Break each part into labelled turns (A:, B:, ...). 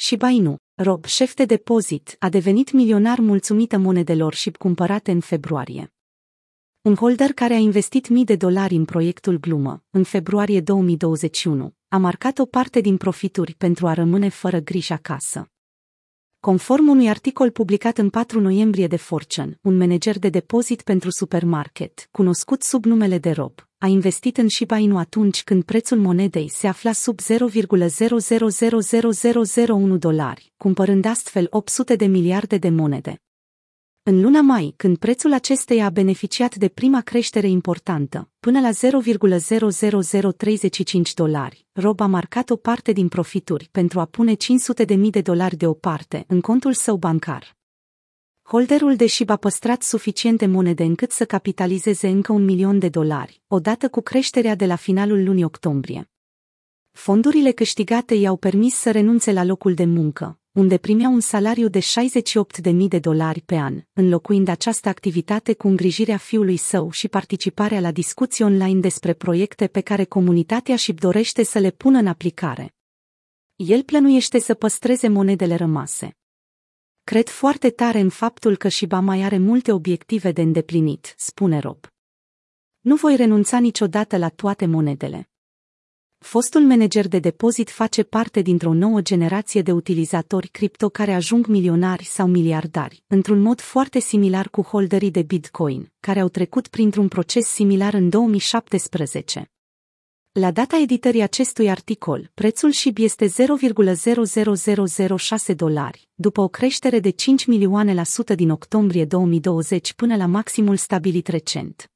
A: Shiba Inu, Rob, șef de depozit, a devenit milionar mulțumită monedelor SHIB cumpărate în februarie. Un holder care a investit mii de dolari în proiectul Glumă, în februarie 2021, a marcat o parte din profituri pentru a rămâne fără griji acasă. Conform unui articol publicat în 4 noiembrie de Fortune, un manager de depozit pentru supermarket, cunoscut sub numele de Rob, a investit în Shiba Inu atunci când prețul monedei se afla sub 0,000001 dolari, cumpărând astfel 800 de miliarde de monede. În luna mai, când prețul acesteia a beneficiat de prima creștere importantă, până la 0,00035 dolari, Rob a marcat o parte din profituri pentru a pune 500 de mii de dolari deoparte în contul său bancar. Holderul de SHIB a păstrat suficiente monede încât să capitalizeze încă un milion de dolari, odată cu creșterea de la finalul lunii octombrie. Fondurile câștigate i-au permis să renunțe la locul de muncă, unde primea un salariu de 68.000 de dolari pe an, înlocuind această activitate cu îngrijirea fiului său și participarea la discuții online despre proiecte pe care comunitatea și dorește să le pună în aplicare. El plănuiește să păstreze monedele rămase. Cred foarte tare în faptul că Shiba mai are multe obiective de îndeplinit, spune Rob. Nu voi renunța niciodată la toate monedele. Fostul manager de depozit face parte dintr-o nouă generație de utilizatori cripto care ajung milionari sau miliardari, într-un mod foarte similar cu holderii de Bitcoin, care au trecut printr-un proces similar în 2017. La data editării acestui articol, prețul SHIB este 0,00006 dolari, după o creștere de 5 milioane la sută din octombrie 2020 până la maximul stabilit recent.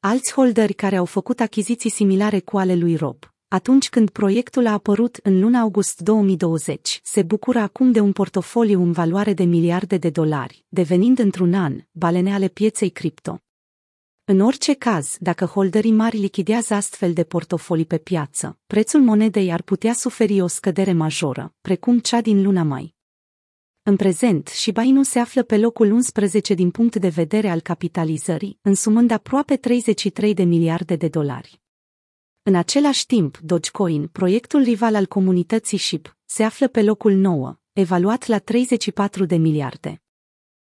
A: Alți holderi care au făcut achiziții similare cu ale lui Rob, atunci când proiectul a apărut în luna august 2020, se bucură acum de un portofoliu în valoare de miliarde de dolari, devenind într-un an balene ale pieței cripto. În orice caz, dacă holderii mari lichidează astfel de portofolii pe piață, prețul monedei ar putea suferi o scădere majoră, precum cea din luna mai. În prezent, Shiba Inu se află pe locul 11 din punct de vedere al capitalizării, însumând aproape 33 de miliarde de dolari. În același timp, Dogecoin, proiectul rival al comunității SHIB, se află pe locul 9, evaluat la 34 de miliarde.